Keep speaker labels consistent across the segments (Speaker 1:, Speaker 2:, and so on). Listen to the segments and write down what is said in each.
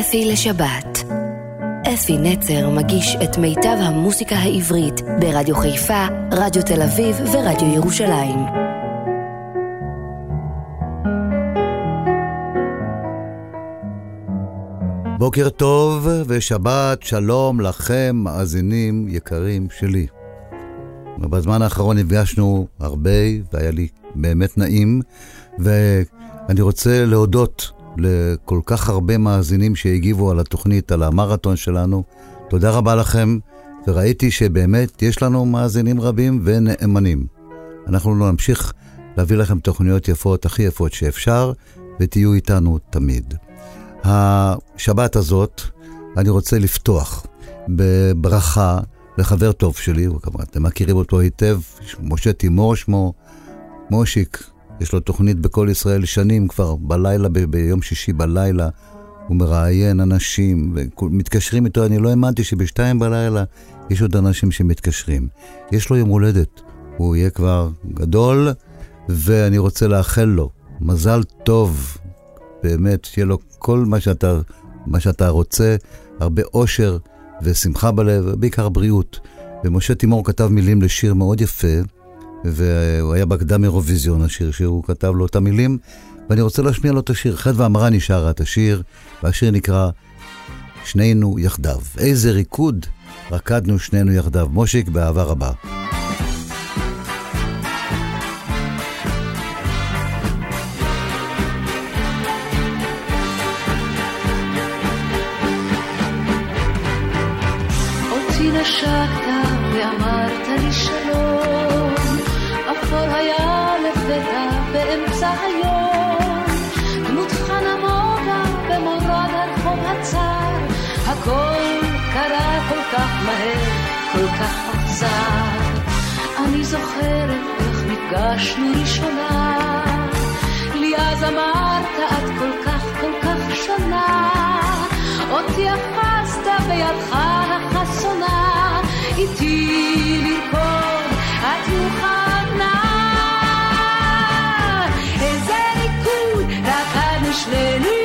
Speaker 1: אפי לשבת. אפי נצר מגיש את מיטב המוסיקה העברית ברדיו חיפה, רדיו תל אביב ורדיו ירושלים.
Speaker 2: בוקר טוב ושבת שלום לכם, מאזינים יקרים שלי. בזמן האחרון נפגשנו הרבה והיה לי באמת נעים, ואני רוצה להודות לכל כך הרבה מאזינים שהגיבו על התוכנית, על המרתון שלנו. תודה רבה לכם, וראיתי שבאמת יש לנו מאזינים רבים ונאמנים. אנחנו נמשיך להביא לכם תוכניות יפות, הכי יפות שאפשר, ותהיו איתנו תמיד. השבת הזאת, אני רוצה לפתוח בברכה לחבר טוב שלי, אתם מכירים אותו היטב, משה תימור שמו, מושיק, יש לו תוכנית בכל ישראל שנים כבר, בלילה, ב- ביום שישי בלילה, הוא מראיין אנשים, ומתקשרים איתו, אני לא האמנתי שבשתיים בלילה יש עוד אנשים שמתקשרים. יש לו יום הולדת, הוא יהיה כבר גדול, ואני רוצה לאחל לו מזל טוב, באמת, שיהיה לו כל מה שאתה, מה שאתה רוצה, הרבה אושר ושמחה בלב, ובעיקר בריאות. ומשה תימור כתב מילים לשיר מאוד יפה, והוא היה בקדם אירוויזיון, השיר שהוא כתב לו את המילים, ואני רוצה להשמיע לו את השיר. חטא ואמרה נשארה את השיר, והשיר נקרא שנינו יחדיו. איזה ריקוד רקדנו שנינו יחדיו. מושיק, באהבה רבה.
Speaker 3: נשקת ואמרת באמצע היום, דמותך נמוגה במורד הרחוב הצר, הכל קרה כל כך מהר, כל כך אכזר. אני זוכרת איך נפגשנו ראשונה, לי אז אמרת את כל כך כל כך שונה, אותי אחזת בידך החסונה, איתי לרקוד, את מוכנה. רקדנו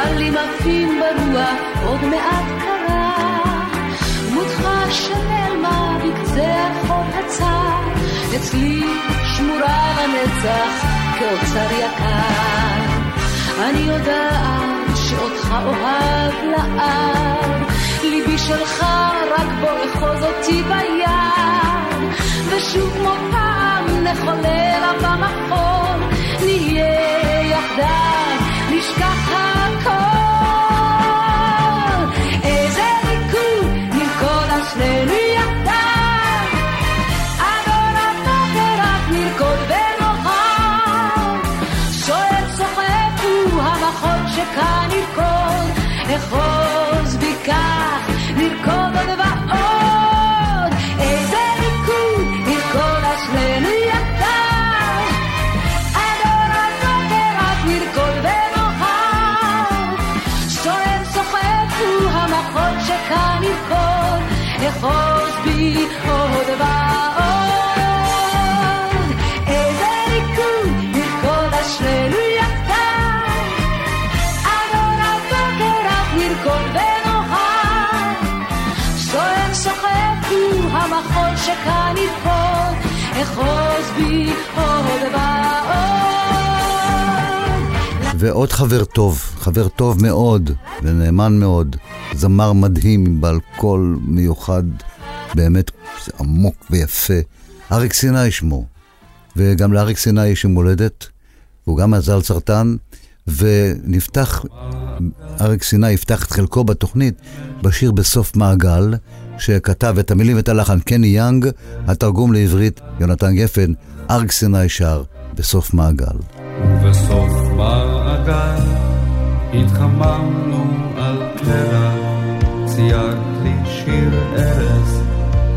Speaker 3: עלים עפים ברוח, עוד מעט קרה. דמותך שנעלמה בקצה החור הצר, אצלי שמורה לנצח כאוצר יקר. אני יודעת שאותך אוהב לעד, ליבי שלך רק בו אחוז אותי ביד, ושוב כמו פעם נחולל במחול, נהיה יחדיו, נשכח הכל. איזה ריקוד נרקוד על שנינו יחדיו, עד אור הבוקר רק נרקוד ונאהב. סוער צוחק הוא המחול שכאן נרקוד, אחוז בי כך, נרקוד עוד ועוד. ועוד.
Speaker 2: חבר טוב, חבר טוב מאוד ונאמן מאוד, זמר מדהים, בעל קול מיוחד, באמת עמוק ויפה. אריק סיני שמו, וגם לאריק סיני יש יום הולדת, והוא גם מזל סרטן, ונפתח אריק סיני יפתח את חלקו בתוכנית בשיר בסוף מעגל, שכתב את המילים ואת הלחן קני יאנג, התרגום לעברית יונתן גפן, אריק סיני שר בסוף מעגל.
Speaker 4: ובסוף מעגל התחממנו על קרע, ציירת לי שיר ארז,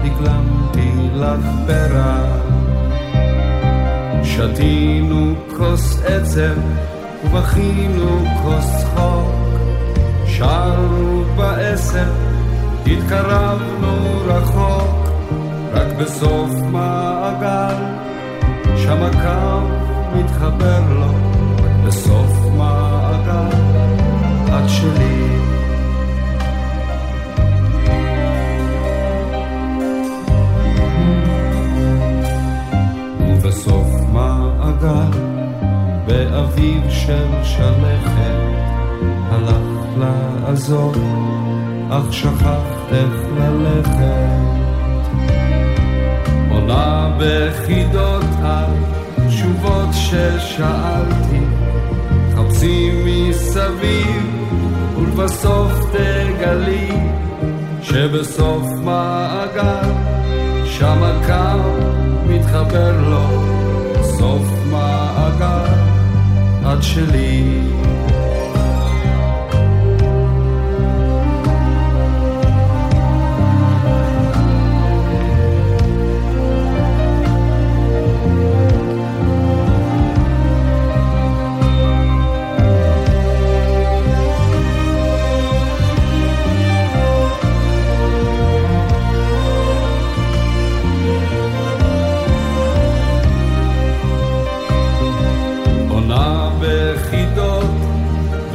Speaker 4: הקלמתי לך פרח. שתינו כוס עצב ובכינו כוס צחוק, שרנו בעשר, התקרבנו רחוק, רק בסוף מעגל, שם הקו מתחבר לו, בסוף מעגל, את שלי. ובסוף מעגל, באביב של שלכת, הלך לעזור, אך שכחת איך ללכת. עונה בחידות על תשובות ששאלתי, חפשי מסביב, ולבסוף תגלי, שבסוף מעגל, שם הקו מתחבר לו, סוף מעגל, את שלי.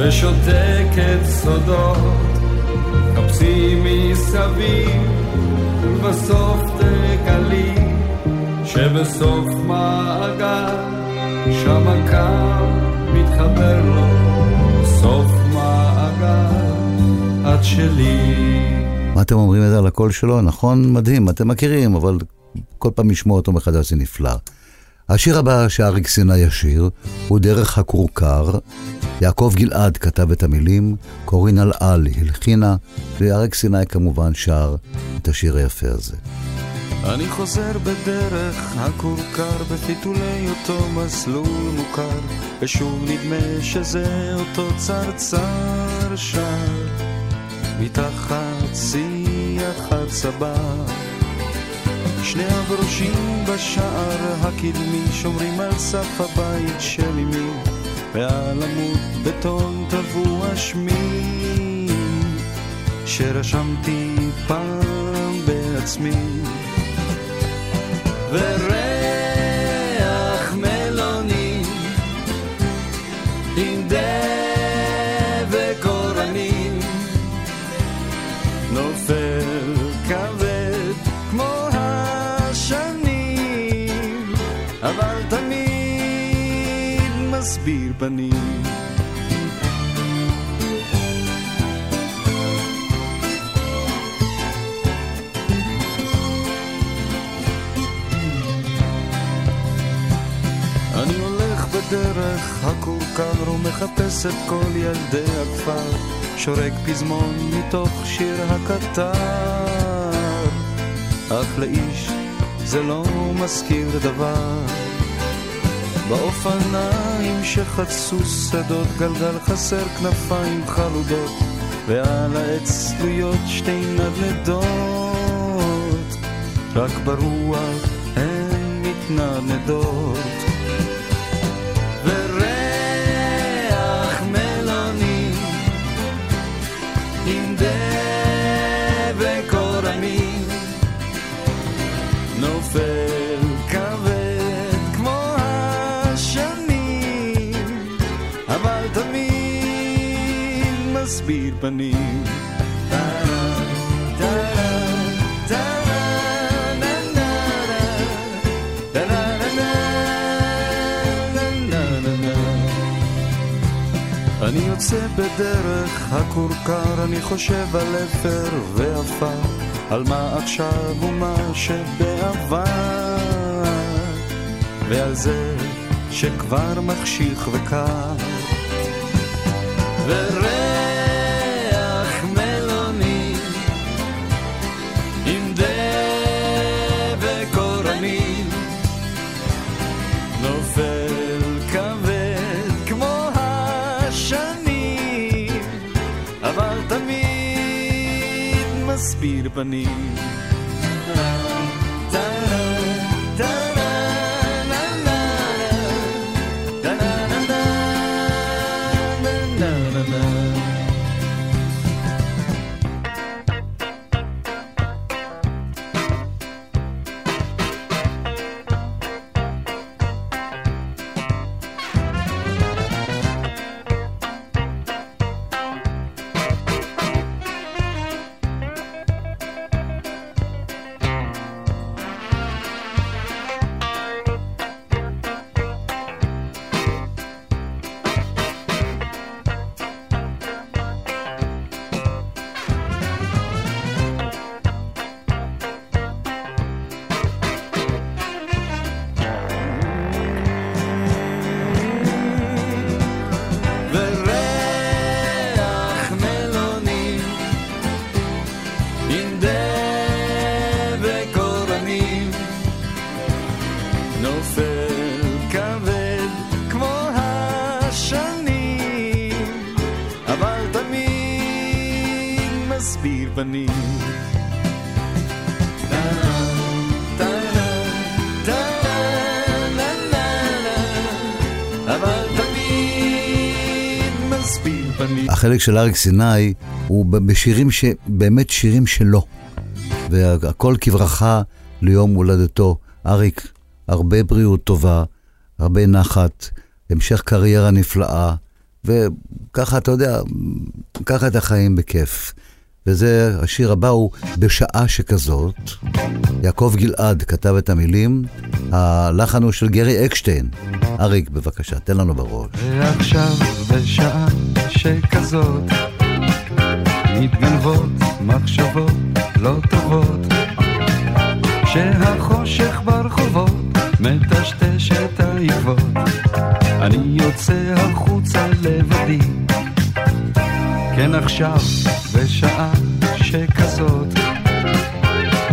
Speaker 4: ושותקת סודות, חפשי מסביב ובסוף תגלי שבסוף מעגל שם הקו מתחבר לו, סוף מעגל את שלי.
Speaker 2: מה אתם אומרים את זה על הקול שלו? נכון, מדהים, אתם מכירים, אבל כל פעם לשמוע אותו מחדש זה נפלא. השיר הבא שאריק סיני ישיר הוא דרך הכורכר. יעקב גלעד כתב את המילים, קורין אלעל הלחינה, ואריק סיני כמובן שר את השיר היפה הזה.
Speaker 5: אני חוזר בדרך הכורכר בפיתולי אותו מסלול מוכר ושוב נדמה שזה אותו צרצר שר מתחת שיח הצבא שני הברושים בשער הקדמי שומרים על סף הבית של אמי ועל עמוד בטון טבוע שמי שרשמתי פעם בעצמי. וריח מלוני עם דבק מסביר פנים אני הולך בדרך הכורכר ומחפש את כל ילדי הכפר. שורק פזמון מתוך שיר הקטר. אך לאיש זה לא מזכיר דבר באופניים שחצו שדות גלגל חסר כנפיים חלודות ועל העץ תלויות שתי נדנדות. רק ברוח הן מתנדנדות מסביר פנים אני יוצא בדרך הכורכר, אני חושב על אפר ועפר, על מה עכשיו ומה שבעבר, ועל זה שכבר מחשיך וקר. ורק אבל תמיד מסביר פנים
Speaker 2: החלק של אריק סיני הוא בשירים שבאמת שירים שלו. והכל כברכה ליום הולדתו. אריק, הרבה בריאות טובה, הרבה נחת, המשך קריירה נפלאה, וככה, אתה יודע, ככה את החיים בכיף. וזה, השיר הבא הוא בשעה שכזאת. יעקב גלעד כתב את המילים, הלחן הוא של גרי אקשטיין. אריק, בבקשה, תן לנו בראש.
Speaker 5: ועכשיו בשעה שכזאת מתגנבות מחשבות לא טובות. כשהחושך ברחובות מטשטש את העקבות. אני יוצא החוצה לבדי. כן עכשיו בשעה שכזאת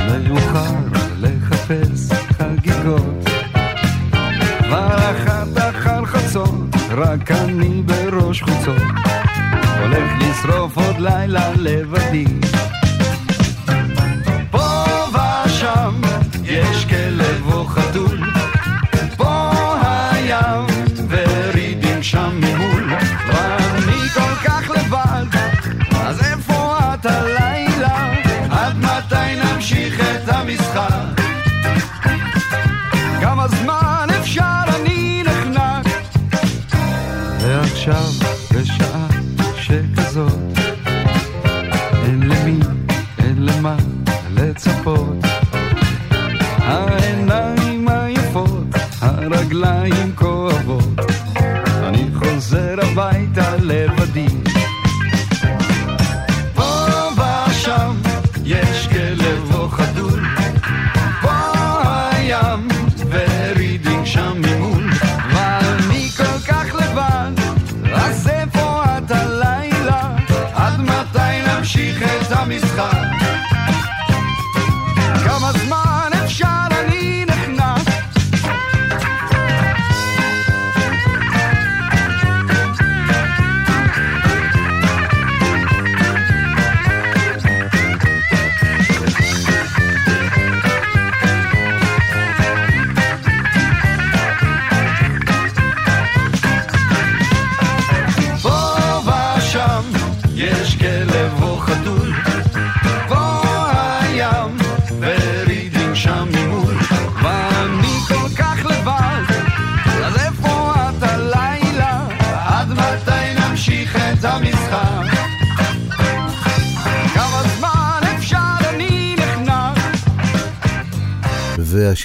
Speaker 5: מאוחר לחפש חגיגות רק אני בראש חוצות, הולך לשרוף עוד לילה לבדי.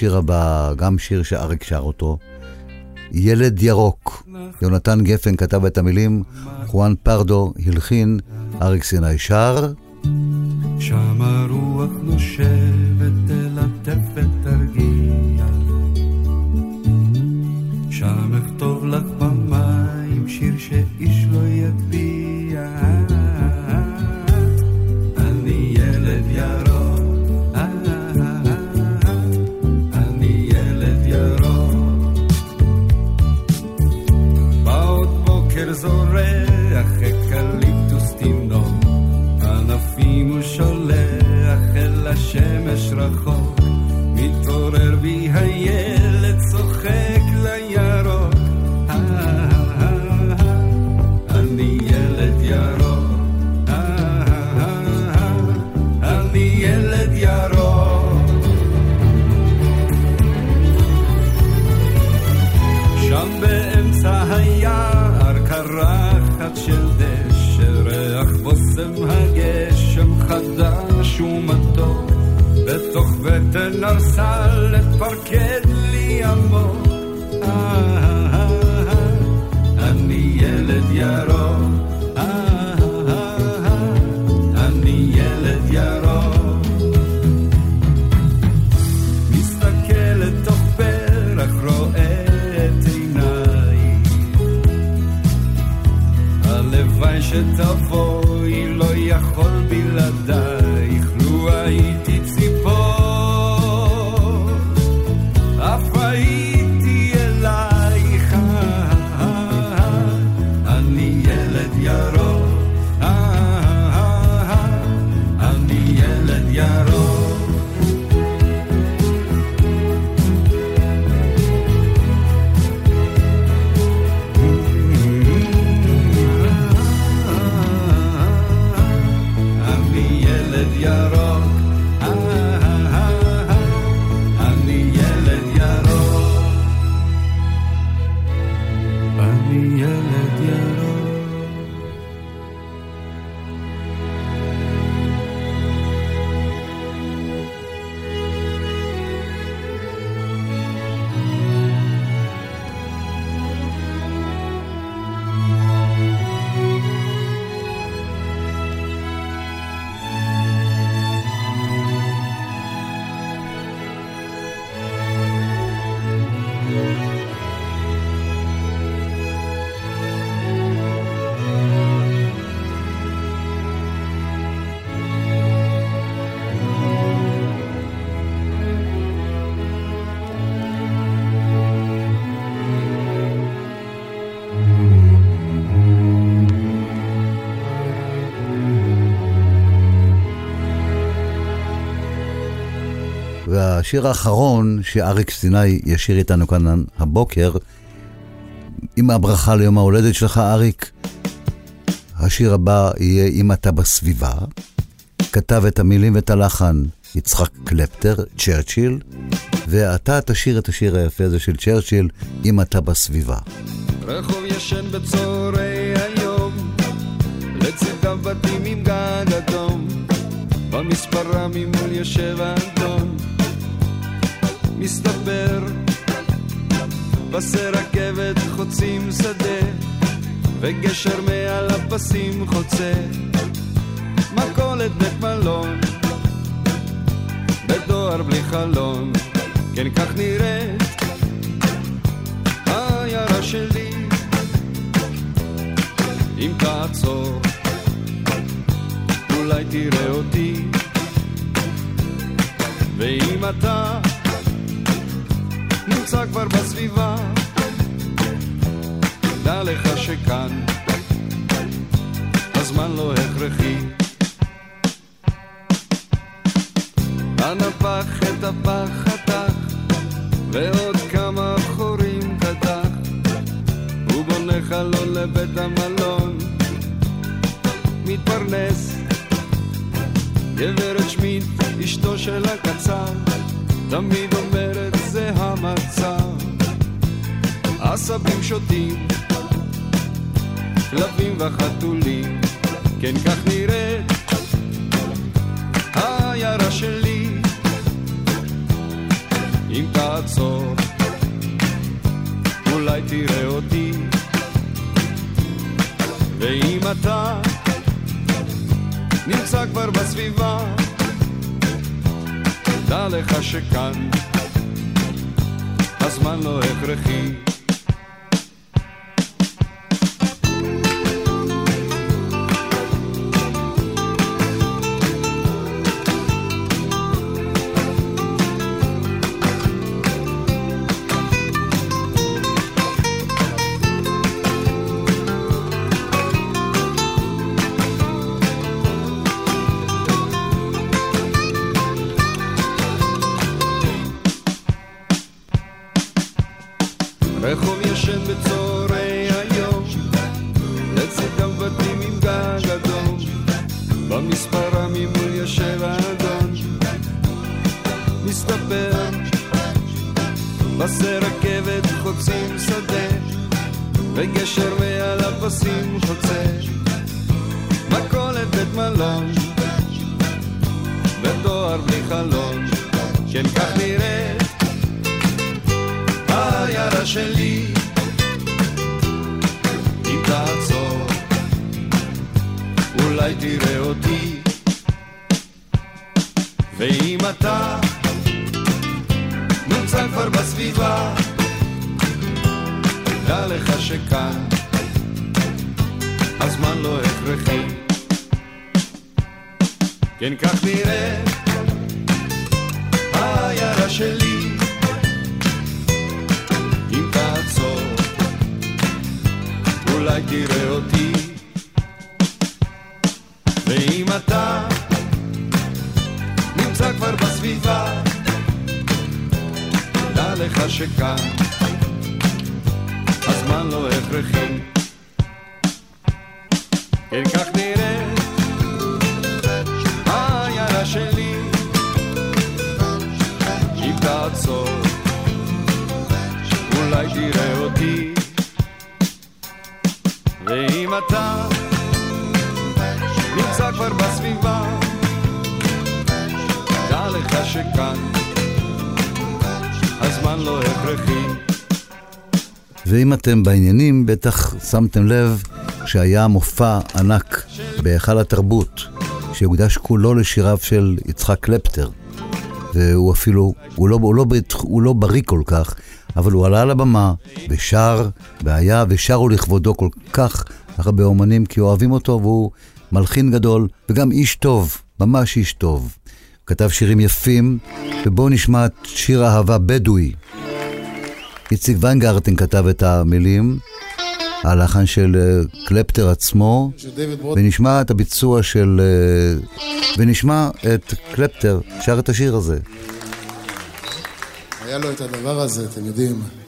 Speaker 2: והשיר הבא, גם שיר שאריק שר אותו, ילד ירוק. יונתן גפן כתב את המילים, חואן פרדו הלחין, אריק סיני שר.
Speaker 5: שם
Speaker 2: והשיר האחרון שאריק סיני ישיר איתנו כאן הבוקר, עם הברכה ליום ההולדת שלך, אריק, השיר הבא יהיה "אם אתה בסביבה". כתב את המילים ואת הלחן יצחק קלפטר, צ'רצ'יל, ואתה תשיר את השיר היפה הזה של צ'רצ'יל, "אם אתה בסביבה".
Speaker 5: רחוב ישן בצהרי היום, לצדם בתים עם גג אדום, במספרה ממול יושב האנטון, מסתבר, פסי רכבת חוצים שדה, וגשר מעל הפסים חוצה, מכולת בית מלון, בדואר בלי חלון, כן כך נראית העיירה שלי. אם תעצור אולי תראה אותי. ואם אתה נמצא כבר בסביבה. דע לך שכאן הזמן לא הכרחי. אנא פח את הפח חתך ועוד כמה חורים קדח. הוא בונה חלון לבית המלון. מתפרנס גברת שמיט, אשתו של הקצר תמיד אומרת זה המצב. עשבים שותים כלבים וחתולים. כן כך נראית העיירה שלי. אם תעצור אולי תראה אותי. ואם אתה נמצא כבר בסביבה דע לך שכאן הזמן לא הכרחי כן כך נראה ואם
Speaker 2: אתם בעניינים, בטח שמתם לב שהיה מופע ענק בהיכל התרבות, שהוקדש כולו לשיריו של יצחק קלפטר. והוא אפילו, הוא לא, הוא, לא, הוא לא בריא כל כך, אבל הוא עלה לבמה ושר, והיה ושרו לכבודו כל כך הרבה אומנים, כי אוהבים אותו והוא מלחין גדול, וגם איש טוב, ממש איש טוב. כתב שירים יפים, ובואו נשמע את שיר אהבה בדואי. איציק ויינגרטן כתב את המילים, הלחן של uh, קלפטר עצמו, ונשמע את הביצוע של... Uh, ונשמע את קלפטר שר את השיר הזה.
Speaker 6: היה לו את הדבר הזה, אתם יודעים.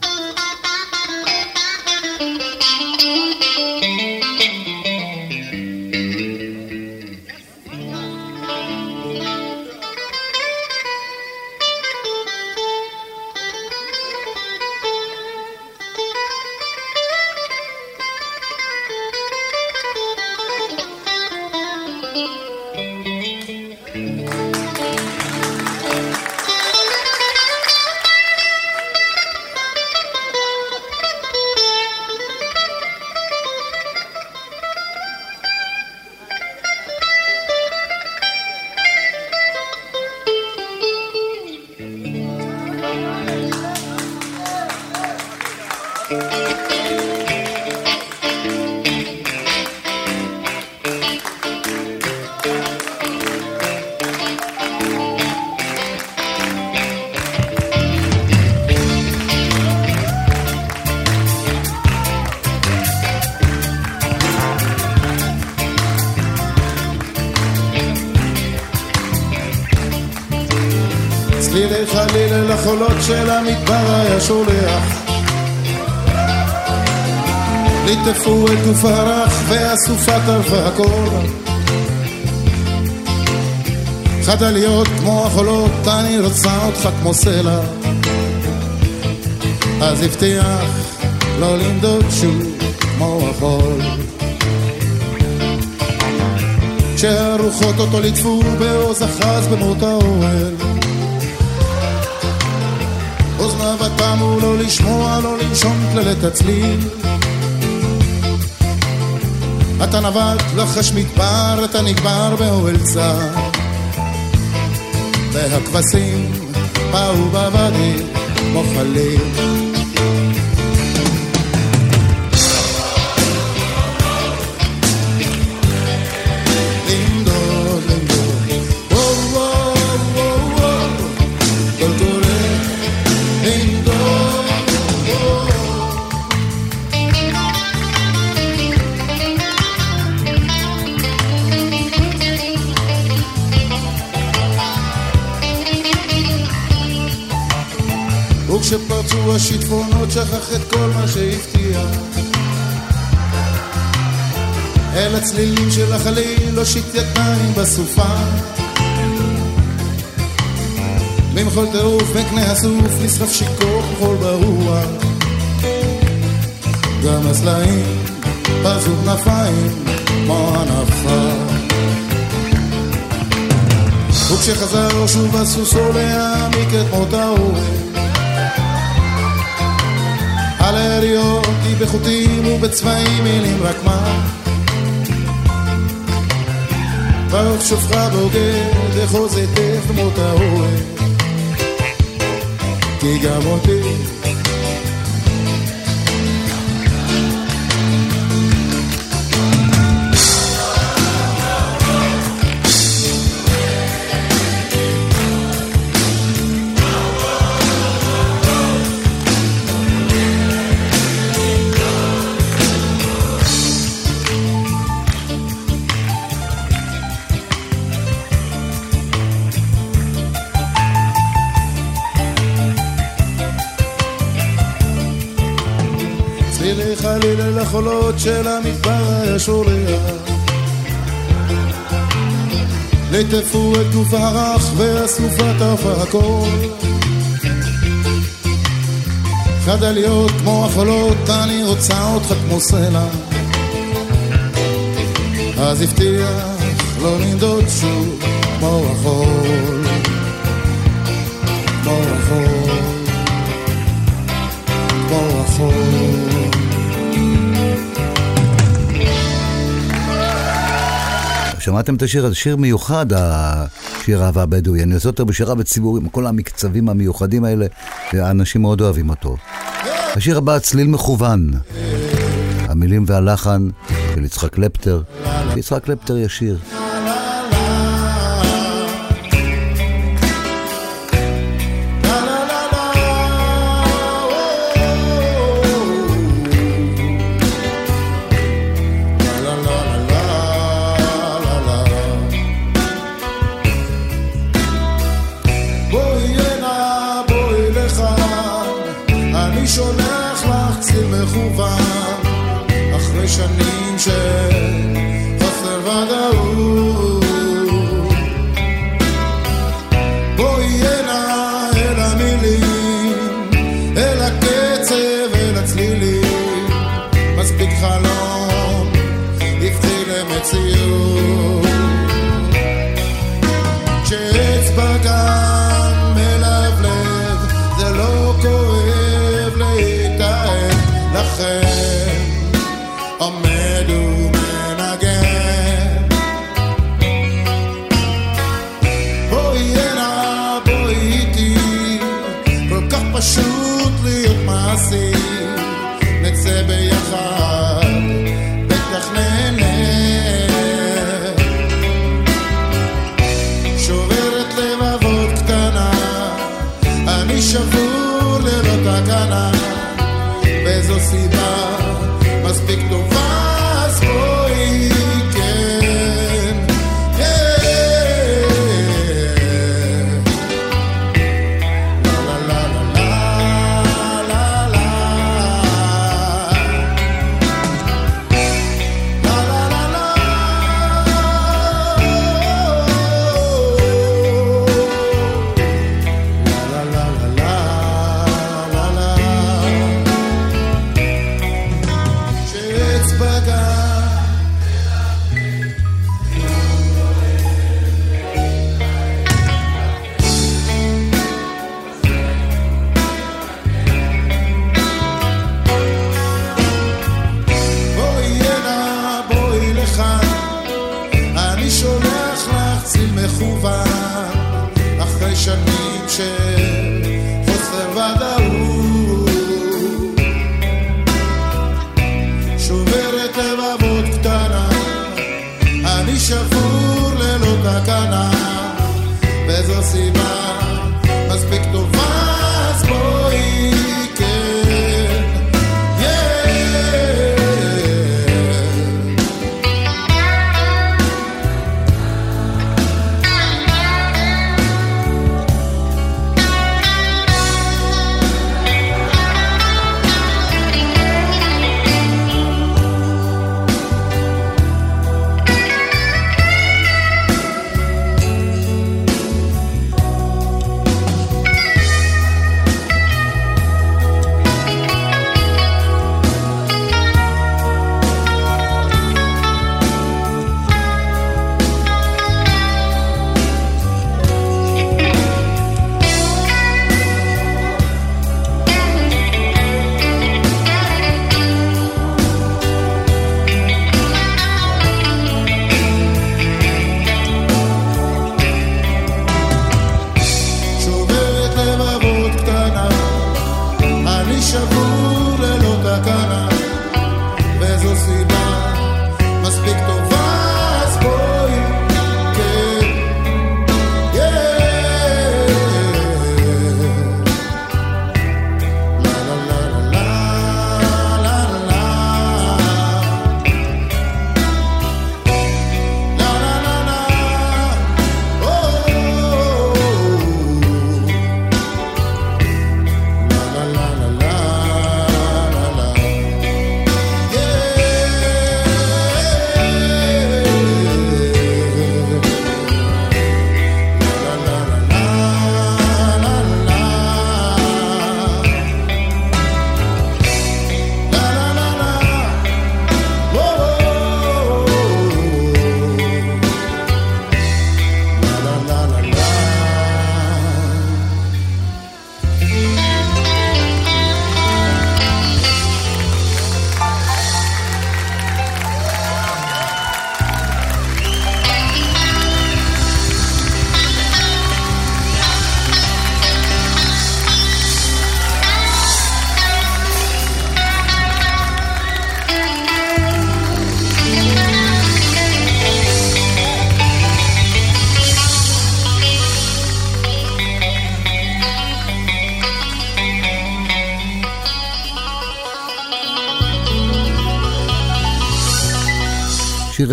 Speaker 6: חליל אל החולות של המדבר היה שולח ליטפו את גוף הרך והסופה טרפה הכל. חדה להיות כמו החולות, אני רוצה אותך כמו סלע. אז הבטיח לא לנדוד שוב כמו החול. כשהרוחות אותו ליטפו בעוז אחז במות האוהל אוזניו תמו לא לשמוע, לא לנשום כללת הצליל אתה נווט לחש מדבר, אתה נגבר באוהל צר. והכבשים באו בוואדי כמו
Speaker 2: השיטפונות שכח את כל מה שהבטיח. אל הצלילים של החליל הושיט ידיים בסופה. במחול טירוף בין קנה הסוף נשרף שיכור חול ברוח. גם הסלעים פזו כנפיים כמו הנפה. וכשחזר שוב הסוסו להעמיק את מות האוהב על היריות היא בחוטים ובצבעים מילים רק מה? ברוך שופך בוגד אחוז היטב כמות האוהב כי גם אותי החולות של המדבר היה שולח ליטפו את גוף הרך והסופה טרפה הכל. חד עליות כמו החולות אני רוצה אותך כמו סלע. אז הבטיח לא ננדוד שוב כמו החול
Speaker 6: שמעתם את השיר הזה? שיר מיוחד, השיר אהבה הבדואי. אני עושה אותו בשירה בציבור עם כל המקצבים המיוחדים האלה, והאנשים מאוד אוהבים אותו. השיר הבא, צליל מכוון. המילים והלחן של יצחק קלפטר. יצחק קלפטר ישיר.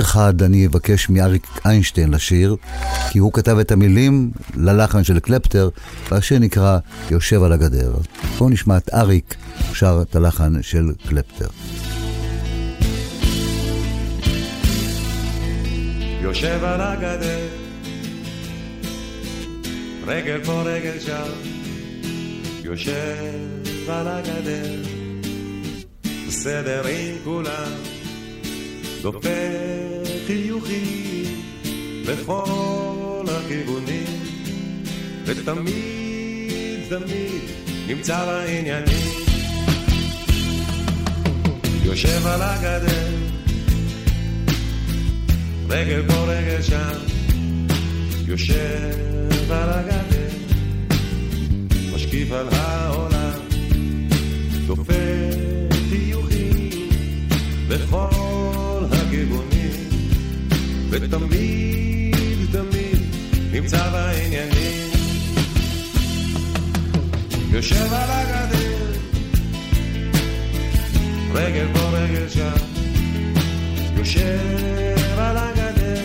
Speaker 2: אחד אני אבקש מאריק איינשטיין לשיר, כי הוא כתב את המילים ללחן של קלפטר, והשיר נקרא יושב על הגדר. בואו נשמע את אריק שר את הלחן של קלפטר.
Speaker 7: יושב על הגדר, רגל פה רגל שם, יושב על הגדר, בסדר עם כולם, דופק חיוכים לכל הכיוונים, ותמיד תמיד נמצא בעניינים. יושב על הגדר, רגל פה רגל שם, יושב על הגדר, משקיף על העולם, דופק חיוכים לכל ותמיד תמיד נמצא בעניינים. יושב על הגדר, רגל פה רגל שם, יושב על הגדר,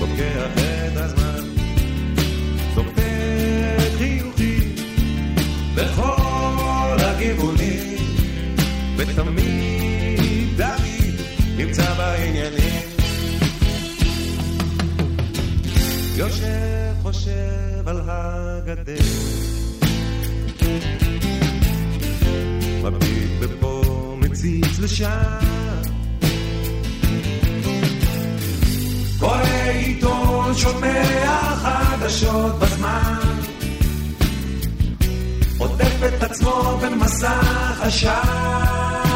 Speaker 7: לוקח את לשם קורא עיתון, שומע חדשות בזמן. עוטף את עצמו במסך עשן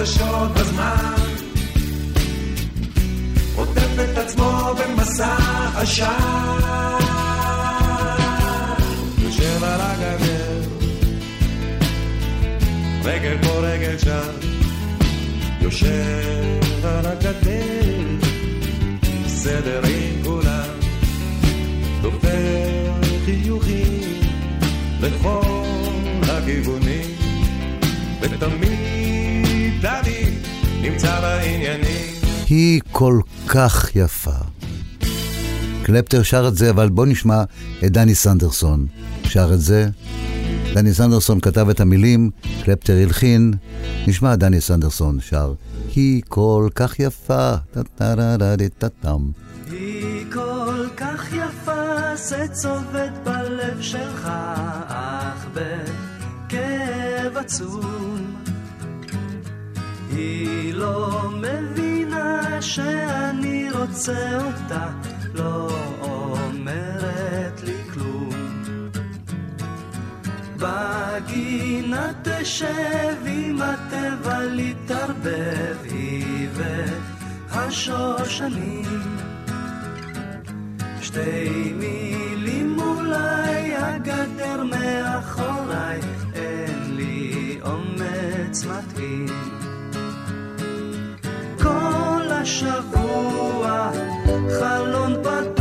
Speaker 7: חדשות בזמן. עוטף את עצמו במסך עשן. יושב על הגדר רגל פה רגל שם, יושב על הגדר, בסדר עם כולם, דופק חיוכים לכל הכיוונים, ותמיד תמיד נמצא בעניינים.
Speaker 2: היא כל כך יפה. קלפטר שר את זה, אבל בוא נשמע את דני סנדרסון שר את זה. דני סנדרסון כתב את המילים, קלפטר הלחין. נשמע דני סנדרסון שר, היא כל כך יפה, טה-טה-דה-דה-דה-טם.
Speaker 5: היא כל כך יפה, זה צובט בלב שלך, אך בכאב עצום. היא לא מבינה שאני רוצה אותה, לא אומרת לי כלום. בגינה תשב עם התבלית תערבב היא והשושנים. שתי מילים אולי הגדר מאחוריי, אין לי אומץ מתאים. כל השבוע חלון פתוח,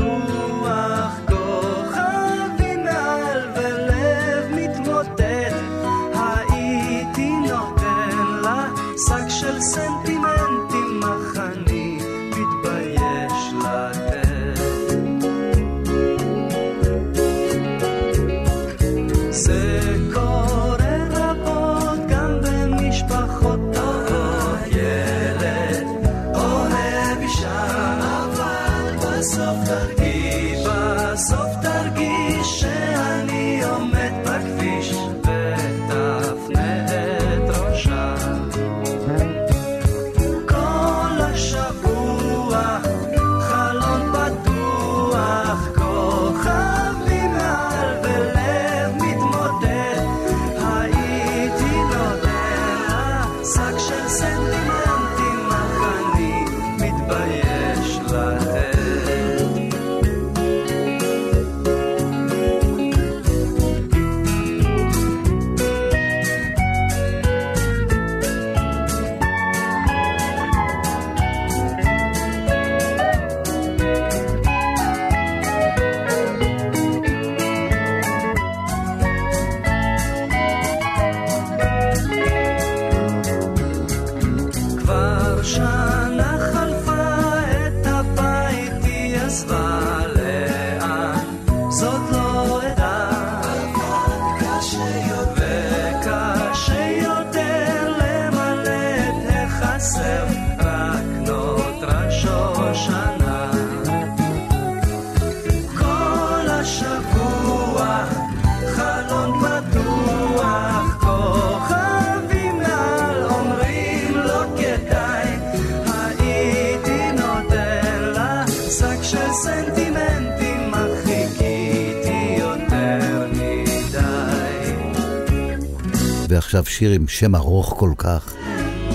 Speaker 2: עכשיו שיר עם שם ארוך כל כך.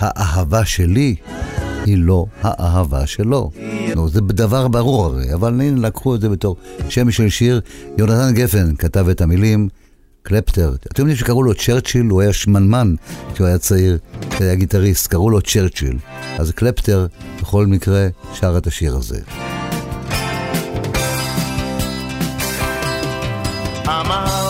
Speaker 2: האהבה שלי היא לא האהבה שלו. נו, זה דבר ברור הרי, אבל הנה לקחו את זה בתור שם של שיר. יונתן גפן כתב את המילים, קלפטר. אתם יודעים שקראו לו צ'רצ'יל, הוא היה שמנמן כשהוא היה צעיר, כשהיה גיטריסט, קראו לו צ'רצ'יל. אז קלפטר, בכל מקרה, שר את השיר הזה.
Speaker 8: אמרת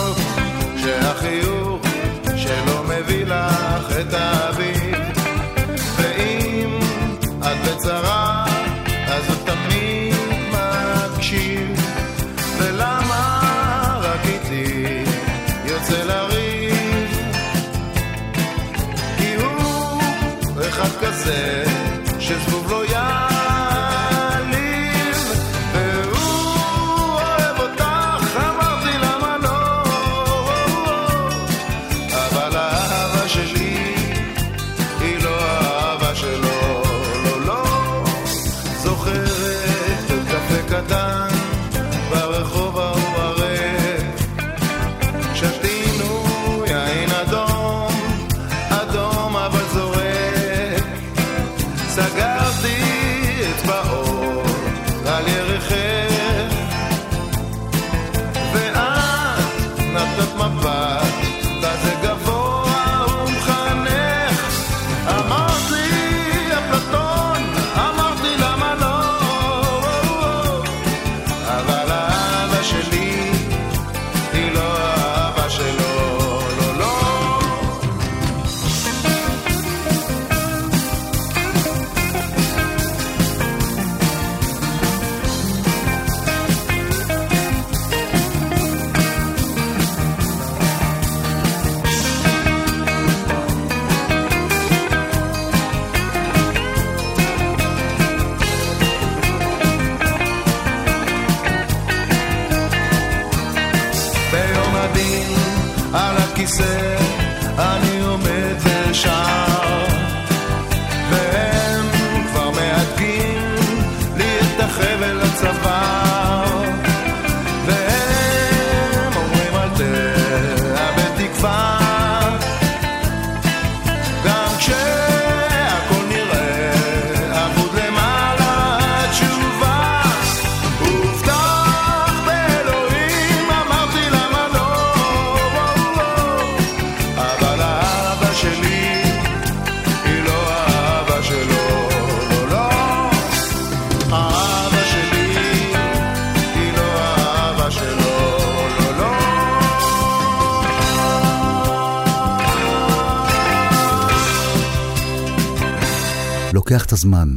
Speaker 2: לוקח את הזמן.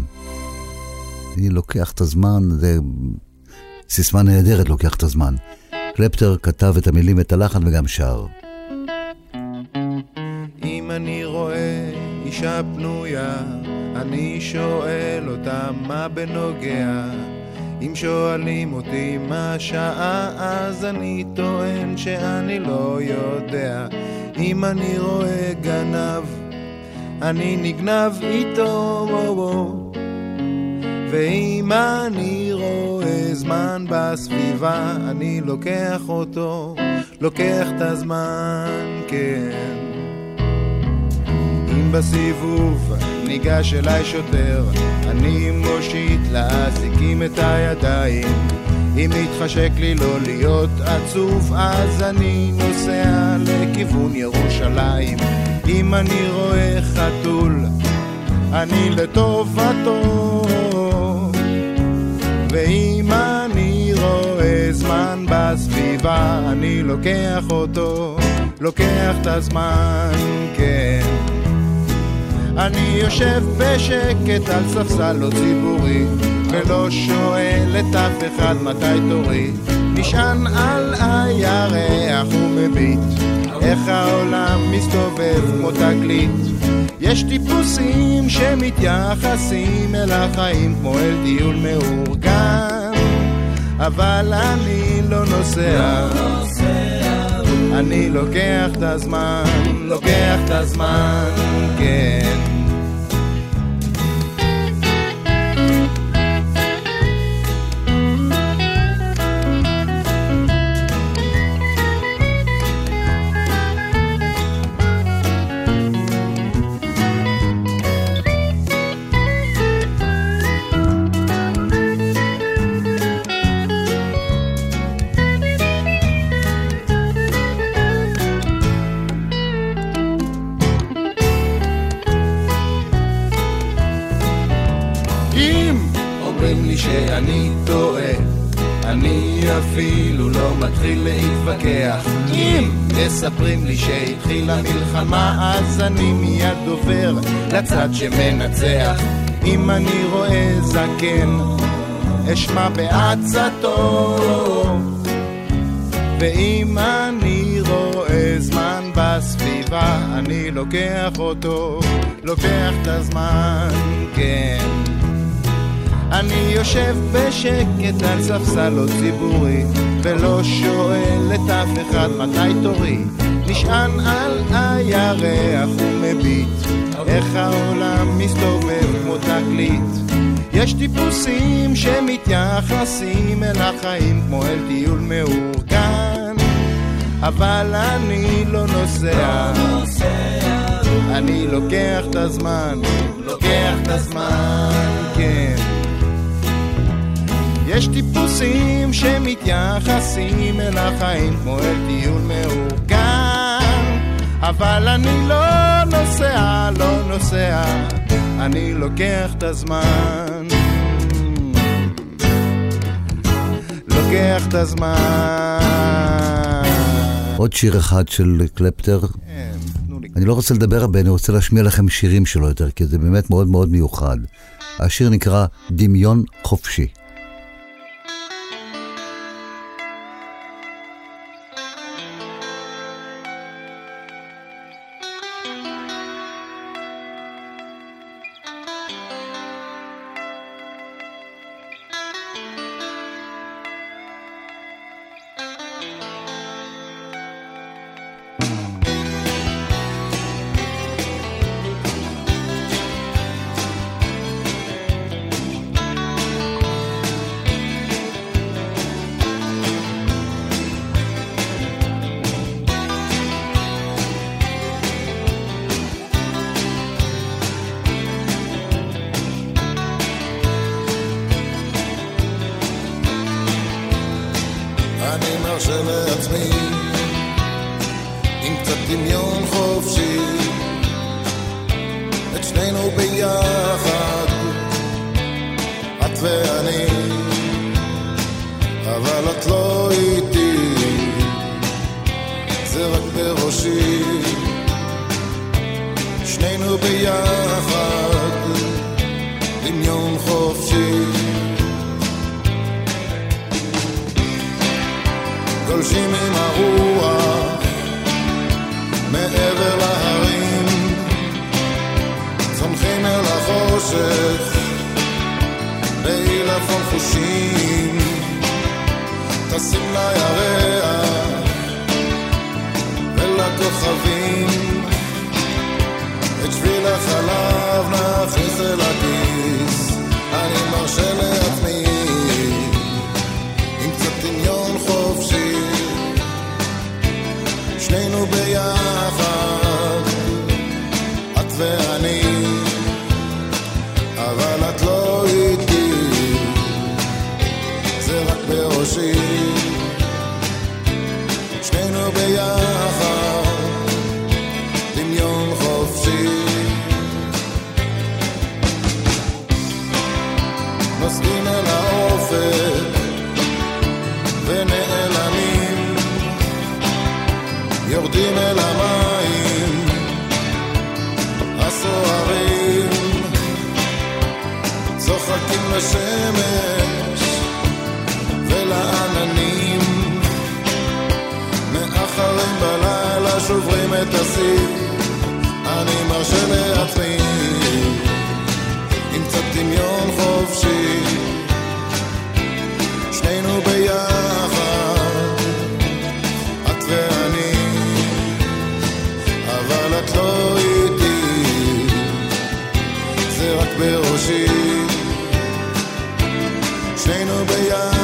Speaker 2: אני לוקח את הזמן, זה סיסמה נהדרת, לוקח את הזמן. קלפטר כתב את המילים ואת הלחן וגם שר.
Speaker 8: אם אני רואה אישה פנויה, אני שואל אותה מה בנוגע. אם שואלים אותי מה השעה, אז אני טוען שאני לא יודע. אם אני רואה גנב, אני נגנב איתו, וואו. ואם אני רואה זמן בסביבה, אני לוקח אותו, לוקח את הזמן, כן. אם בסיבוב ניגש אליי שוטר, אני מושיט לאזיקים את הידיים. אם מתחשק לי לא להיות עצוב, אז אני נוסע לכיוון ירושלים. אם אני רואה חתול, אני לטובתו. ואם אני רואה זמן בסביבה, אני לוקח אותו, לוקח את הזמן, כן. אני יושב בשקט על ספסל לא ציבורי, ולא שואל את אף אחד מתי תורי. נשען על הירח ומביט, איך העולם מסתובב כמו תגלית. יש טיפוסים שמתייחסים אל החיים כמו אל טיול מאורגן, אבל אני לא נוסע. אני לוקח את הזמן, לוקח את הזמן, כן. מספרים לי שהתחילה מלחמה אז אני מיד עובר לצד שמנצח. אם אני רואה זקן אשמע בעצתו. ואם אני רואה זמן בסביבה אני לוקח אותו, לוקח את הזמן, כן אני יושב בשקט על ספסל לא ציבורי ולא שואל את אף אחד מתי תורי. נשען על הירח ומביט איך העולם מסתובב כמו תקליט. יש טיפוסים שמתייחסים אל החיים כמו אל טיול מאורגן אבל אני לא נוסע. אני לוקח את הזמן, לוקח את הזמן, כן יש טיפוסים שמתייחסים אל החיים כמו אל טיול מאורגן אבל אני לא נוסע, לא נוסע, אני לוקח את הזמן לוקח את הזמן
Speaker 2: עוד שיר אחד של קלפטר.
Speaker 8: כן,
Speaker 2: אני לא רוצה לדבר הרבה, אני רוצה להשמיע לכם שירים שלו יותר, כי זה באמת מאוד מאוד מיוחד. השיר נקרא דמיון חופשי.
Speaker 6: גולשים עם הרוח מעבר להרים צומחים אל החושך בעילפון חושים. טסים לירח ולכוכבים את שביל החלב נכניס אל הכיס. אני מרשה לעצמי שנינו את לא בראשי. שנינו ביחד,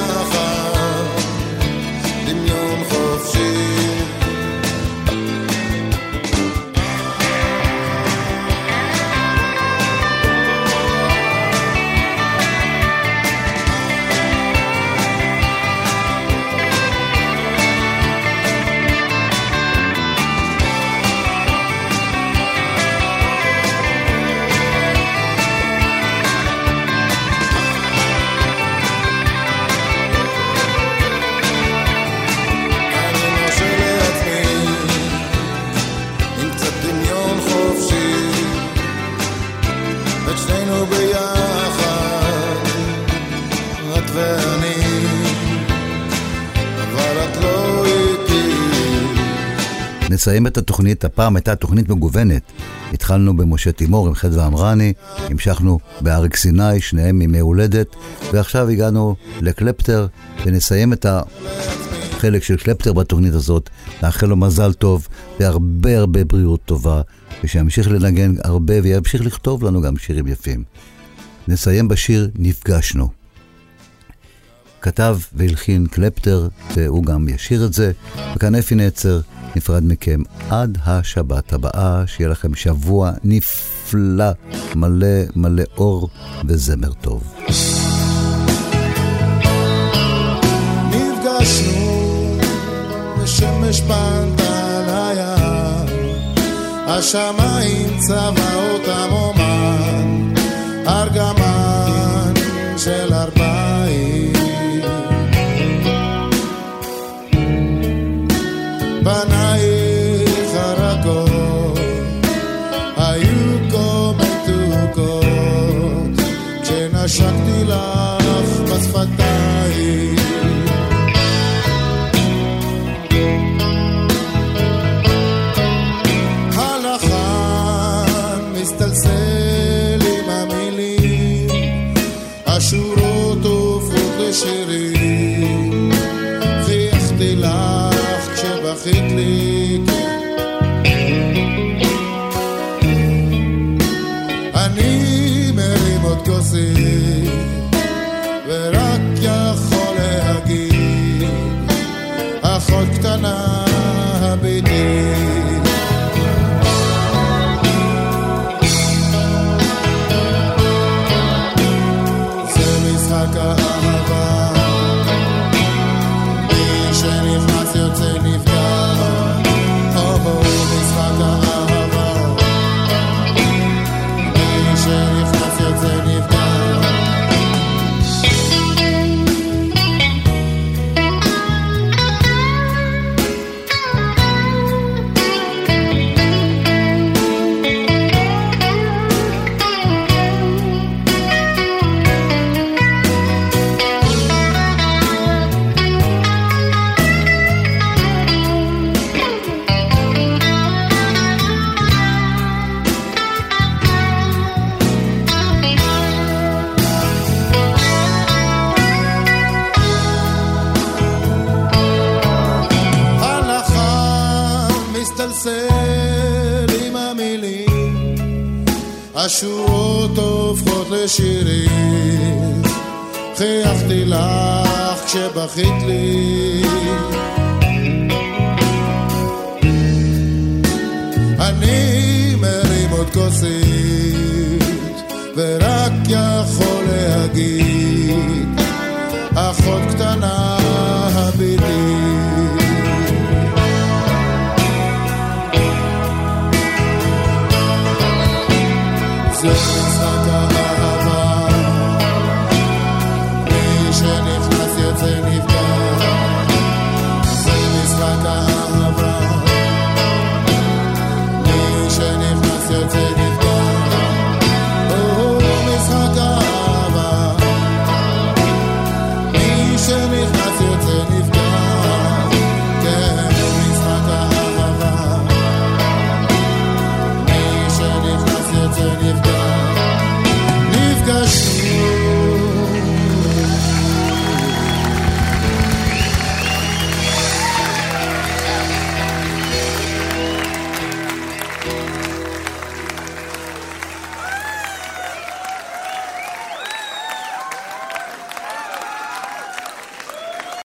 Speaker 2: נסיים את התוכנית, הפעם הייתה תוכנית מגוונת. התחלנו במשה תימור עם חדווה אמרני, המשכנו באריק סיני, שניהם מימי הולדת, ועכשיו הגענו לקלפטר, ונסיים את החלק של קלפטר בתוכנית הזאת, נאחל לו מזל טוב והרבה הרבה בריאות טובה, ושימשיך לנגן הרבה וימשיך לכתוב לנו גם שירים יפים. נסיים בשיר נפגשנו. כתב והלחין קלפטר, והוא גם ישיר את זה, וכאן אפי נצר נפרד מכם עד השבת הבאה, שיהיה לכם שבוע נפלא, מלא מלא אור וזמר טוב.
Speaker 6: נפגשנו בשמש פנתה לים, השמיים צבעות המומן, ארגמן חייכתי לך כשבכית לי. אני מרים עוד כוסית, ורק יכול להגיד, אחות קטנה